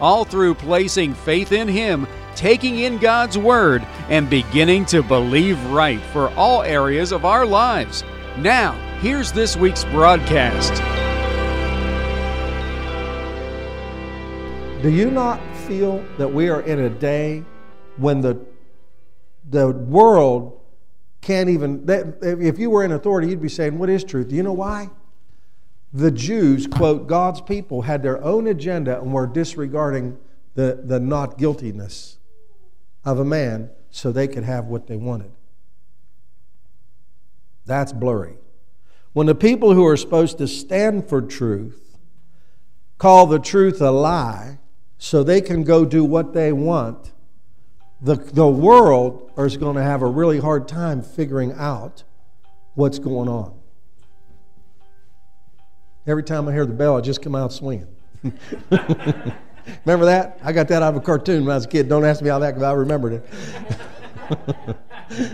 all through placing faith in Him, taking in God's Word, and beginning to believe right for all areas of our lives. Now, here's this week's broadcast. Do you not feel that we are in a day when the, the world can't even, if you were in authority, you'd be saying, What is truth? Do you know why? The Jews, quote, God's people had their own agenda and were disregarding the, the not guiltiness of a man so they could have what they wanted. That's blurry. When the people who are supposed to stand for truth call the truth a lie so they can go do what they want, the, the world is going to have a really hard time figuring out what's going on. Every time I hear the bell, I just come out swinging. remember that? I got that out of a cartoon when I was a kid. Don't ask me how that, because I remembered it.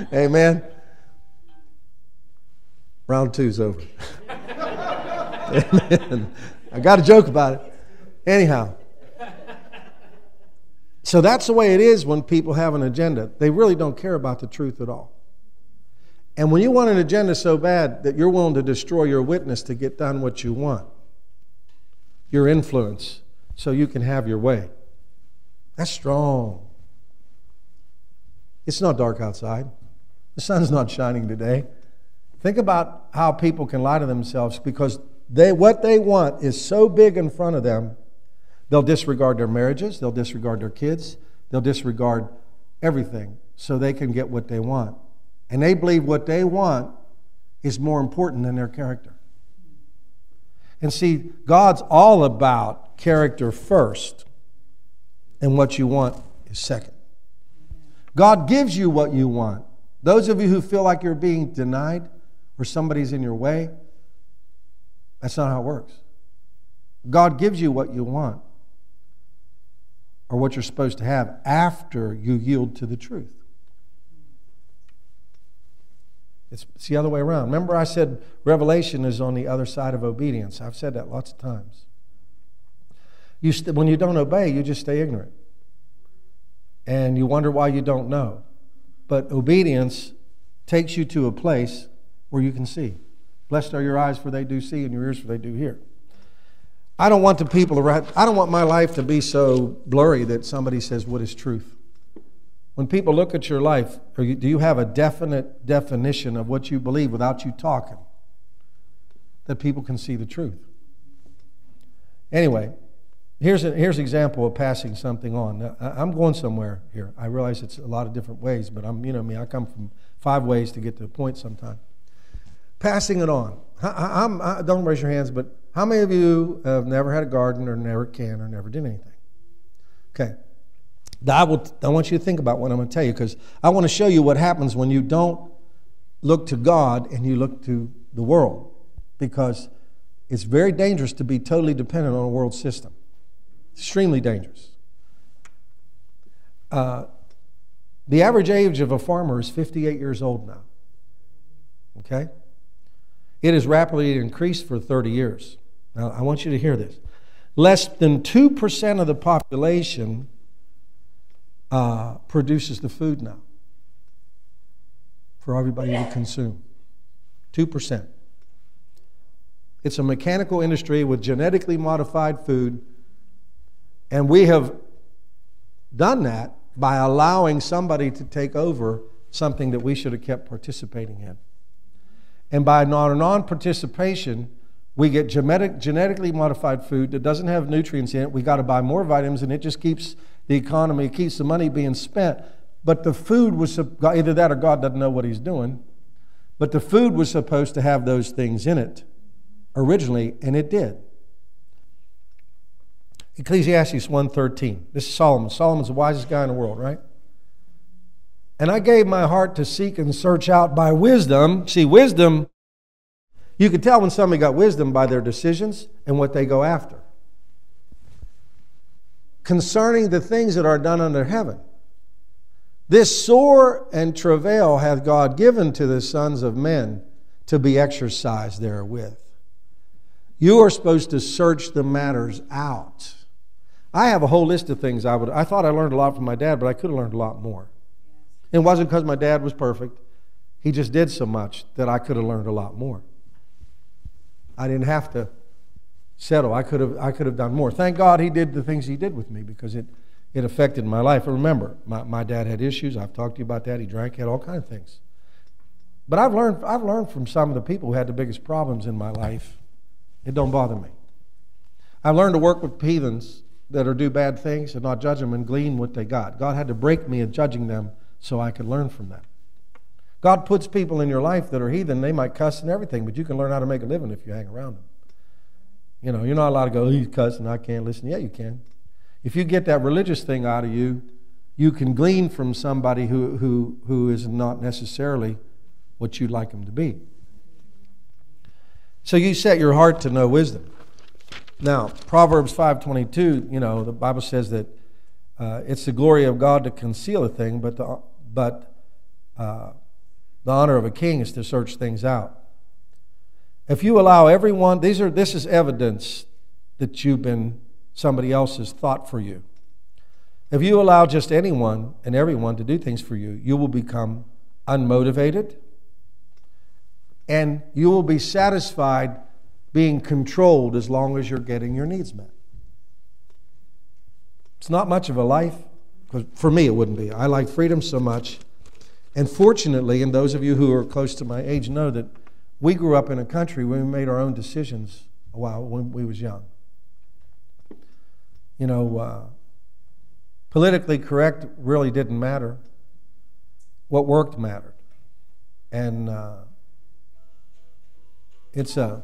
Amen. Round two's over. Amen. I got a joke about it. Anyhow. So that's the way it is when people have an agenda. They really don't care about the truth at all. And when you want an agenda so bad that you're willing to destroy your witness to get done what you want, your influence, so you can have your way, that's strong. It's not dark outside. The sun's not shining today. Think about how people can lie to themselves because they, what they want is so big in front of them, they'll disregard their marriages, they'll disregard their kids, they'll disregard everything so they can get what they want. And they believe what they want is more important than their character. And see, God's all about character first, and what you want is second. God gives you what you want. Those of you who feel like you're being denied or somebody's in your way, that's not how it works. God gives you what you want or what you're supposed to have after you yield to the truth. It's, it's the other way around. Remember, I said revelation is on the other side of obedience. I've said that lots of times. You st- when you don't obey, you just stay ignorant. And you wonder why you don't know. But obedience takes you to a place where you can see. Blessed are your eyes, for they do see, and your ears, for they do hear. I don't want the people around, I don't want my life to be so blurry that somebody says, What is truth? When people look at your life, you, do you have a definite definition of what you believe without you talking? That people can see the truth. Anyway, here's, a, here's an example of passing something on. Now, I'm going somewhere here. I realize it's a lot of different ways, but I'm, you know me, I come from five ways to get to the point sometime. Passing it on. I, I, don't raise your hands, but how many of you have never had a garden or never can or never did anything? Okay. I, will, I want you to think about what I'm going to tell you because I want to show you what happens when you don't look to God and you look to the world because it's very dangerous to be totally dependent on a world system. Extremely dangerous. Uh, the average age of a farmer is 58 years old now. Okay? It has rapidly increased for 30 years. Now, I want you to hear this. Less than 2% of the population uh, produces the food now for everybody to consume. 2%. It's a mechanical industry with genetically modified food, and we have done that by allowing somebody to take over something that we should have kept participating in. And by non participation, we get genetic, genetically modified food that doesn't have nutrients in it. We got to buy more vitamins, and it just keeps the economy, keeps the money being spent. But the food was either that or God doesn't know what He's doing. But the food was supposed to have those things in it originally, and it did. Ecclesiastes 1.13. This is Solomon. Solomon's the wisest guy in the world, right? And I gave my heart to seek and search out by wisdom. See, wisdom, you can tell when somebody got wisdom by their decisions and what they go after. Concerning the things that are done under heaven. This sore and travail hath God given to the sons of men to be exercised therewith. You are supposed to search the matters out. I have a whole list of things I would. I thought I learned a lot from my dad, but I could have learned a lot more. It wasn't because my dad was perfect. He just did so much that I could have learned a lot more. I didn't have to settle. I could have, I could have done more. Thank God he did the things he did with me because it, it affected my life. And remember, my, my dad had issues. I've talked to you about that. He drank, had all kinds of things. But I've learned, I've learned from some of the people who had the biggest problems in my life it don't bother me. I've learned to work with heathens that are do bad things and not judge them and glean what they got. God had to break me in judging them so I could learn from them. God puts people in your life that are heathen. They might cuss and everything, but you can learn how to make a living if you hang around them. You know, you're not allowed to go, he's cussing, I can't listen. Yeah, you can. If you get that religious thing out of you, you can glean from somebody who, who, who is not necessarily what you'd like them to be. So you set your heart to know wisdom. Now, Proverbs 5.22, you know, the Bible says that uh, it's the glory of God to conceal a thing, but the, but, uh, the honor of a king is to search things out. If you allow everyone, these are, this is evidence that you've been somebody else's thought for you. If you allow just anyone and everyone to do things for you, you will become unmotivated, and you will be satisfied being controlled as long as you're getting your needs met. It's not much of a life, because for me it wouldn't be. I like freedom so much. And fortunately, and those of you who are close to my age know that we grew up in a country where we made our own decisions a while when we was young. You know, uh, politically correct really didn't matter. What worked mattered. And uh, it's a uh,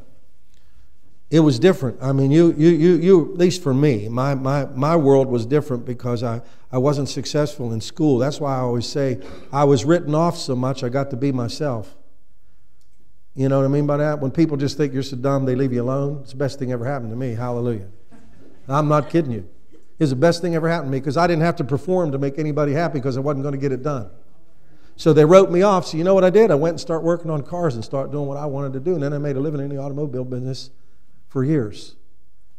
it was different. I mean, you, you, you, you at least for me, my, my, my world was different because I, I wasn't successful in school. That's why I always say I was written off so much, I got to be myself. You know what I mean by that? When people just think you're so dumb, they leave you alone. It's the best thing ever happened to me. Hallelujah. I'm not kidding you. It's the best thing ever happened to me because I didn't have to perform to make anybody happy because I wasn't going to get it done. So they wrote me off. So you know what I did? I went and started working on cars and started doing what I wanted to do. And then I made a living in the automobile business for years.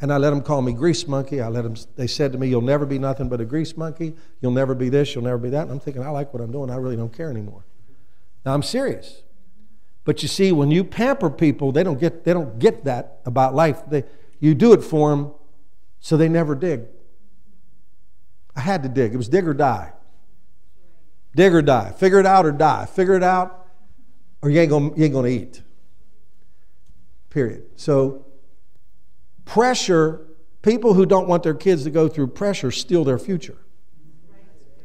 And I let them call me grease monkey. I let them, they said to me, You'll never be nothing but a grease monkey. You'll never be this, you'll never be that. And I'm thinking, I like what I'm doing. I really don't care anymore. Now I'm serious. But you see, when you pamper people, they don't get, they don't get that about life. They, you do it for them so they never dig. I had to dig. It was dig or die. Dig or die. Figure it out or die. Figure it out or you ain't gonna, you ain't gonna eat. Period. So pressure, people who don't want their kids to go through pressure steal their future.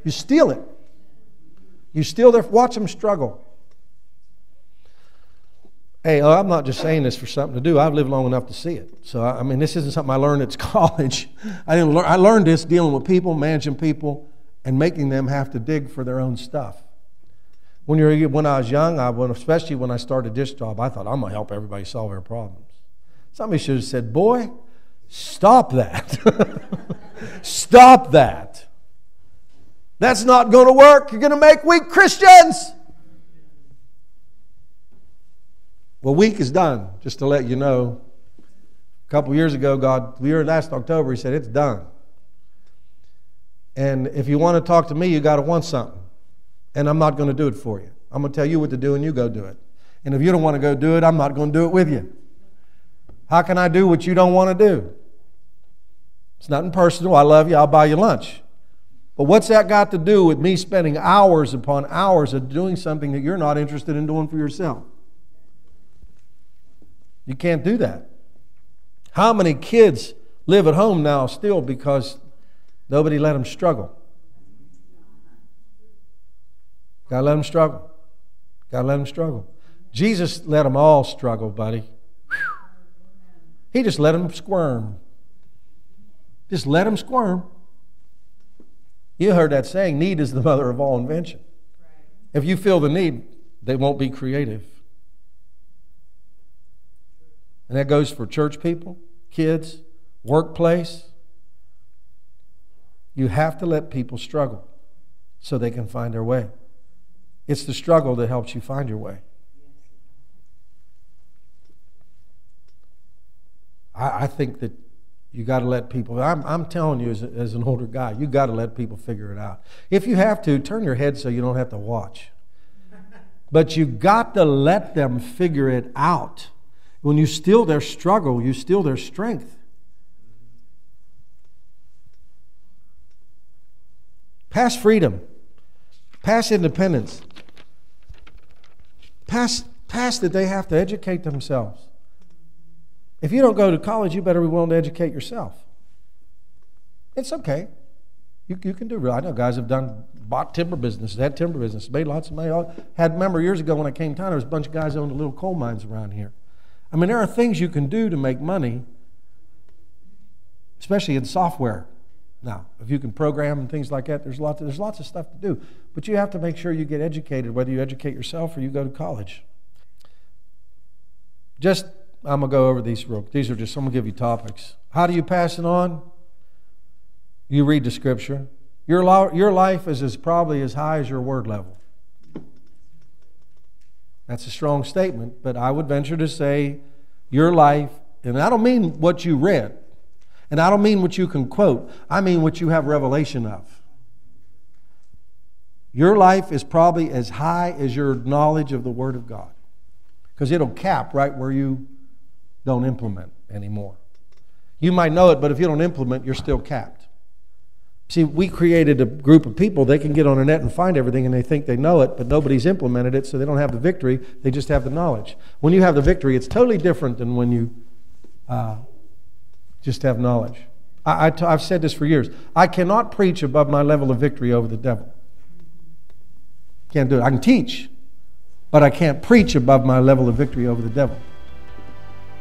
You steal it. You steal their, watch them struggle. Hey, uh, I'm not just saying this for something to do. I've lived long enough to see it. So, I mean, this isn't something I learned at college. I didn't learn, I learned this dealing with people, managing people, and making them have to dig for their own stuff. When, you're, when I was young, I, when, especially when I started this job, I thought, I'm going to help everybody solve their problems. Somebody should have said, Boy, stop that. stop that. That's not going to work. You're going to make weak Christians. Well, weak is done, just to let you know. A couple years ago, God, we were last October, He said, It's done. And if you want to talk to me, you got to want something. And I'm not going to do it for you. I'm going to tell you what to do, and you go do it. And if you don't want to go do it, I'm not going to do it with you. How can I do what you don't want to do? It's nothing personal. I love you. I'll buy you lunch. But what's that got to do with me spending hours upon hours of doing something that you're not interested in doing for yourself? You can't do that. How many kids live at home now still because nobody let them struggle? Gotta let them struggle. Gotta let them struggle. Jesus let them all struggle, buddy. He just let them squirm. Just let them squirm. You heard that saying, need is the mother of all invention. If you feel the need, they won't be creative. And that goes for church people, kids, workplace. You have to let people struggle so they can find their way. It's the struggle that helps you find your way. I, I think that you got to let people, I'm, I'm telling you as, as an older guy, you got to let people figure it out. If you have to, turn your head so you don't have to watch. But you got to let them figure it out. When you steal their struggle, you steal their strength. Pass freedom, pass independence, pass, pass that they have to educate themselves. If you don't go to college, you better be willing to educate yourself. It's okay. You, you can do it. I know guys have done bought timber businesses, had timber business, made lots of money. I Had remember years ago when I came to town, there was a bunch of guys owned little coal mines around here. I mean, there are things you can do to make money, especially in software. Now, if you can program and things like that, there's lots, of, there's lots of stuff to do. But you have to make sure you get educated, whether you educate yourself or you go to college. Just, I'm to go over these real These are just, I'm to give you topics. How do you pass it on? You read the scripture. Your, lo- your life is as probably as high as your word level. That's a strong statement, but I would venture to say your life, and I don't mean what you read, and I don't mean what you can quote, I mean what you have revelation of. Your life is probably as high as your knowledge of the Word of God, because it'll cap right where you don't implement anymore. You might know it, but if you don't implement, you're still capped. See, we created a group of people, they can get on the net and find everything and they think they know it, but nobody's implemented it, so they don't have the victory, they just have the knowledge. When you have the victory, it's totally different than when you uh, just have knowledge. I, I t- I've said this for years. I cannot preach above my level of victory over the devil. Can't do it. I can teach, but I can't preach above my level of victory over the devil.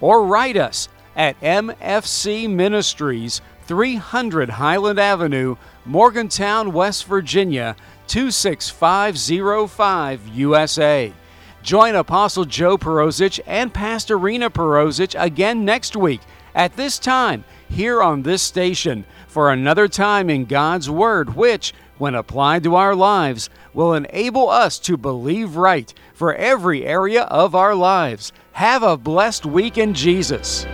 or write us at MFC Ministries, 300 Highland Avenue, Morgantown, West Virginia, 26505 USA. Join Apostle Joe Perozich and Pastor Rena Perozich again next week at this time here on this station for another time in God's Word, which, when applied to our lives, will enable us to believe right for every area of our lives. Have a blessed week in Jesus.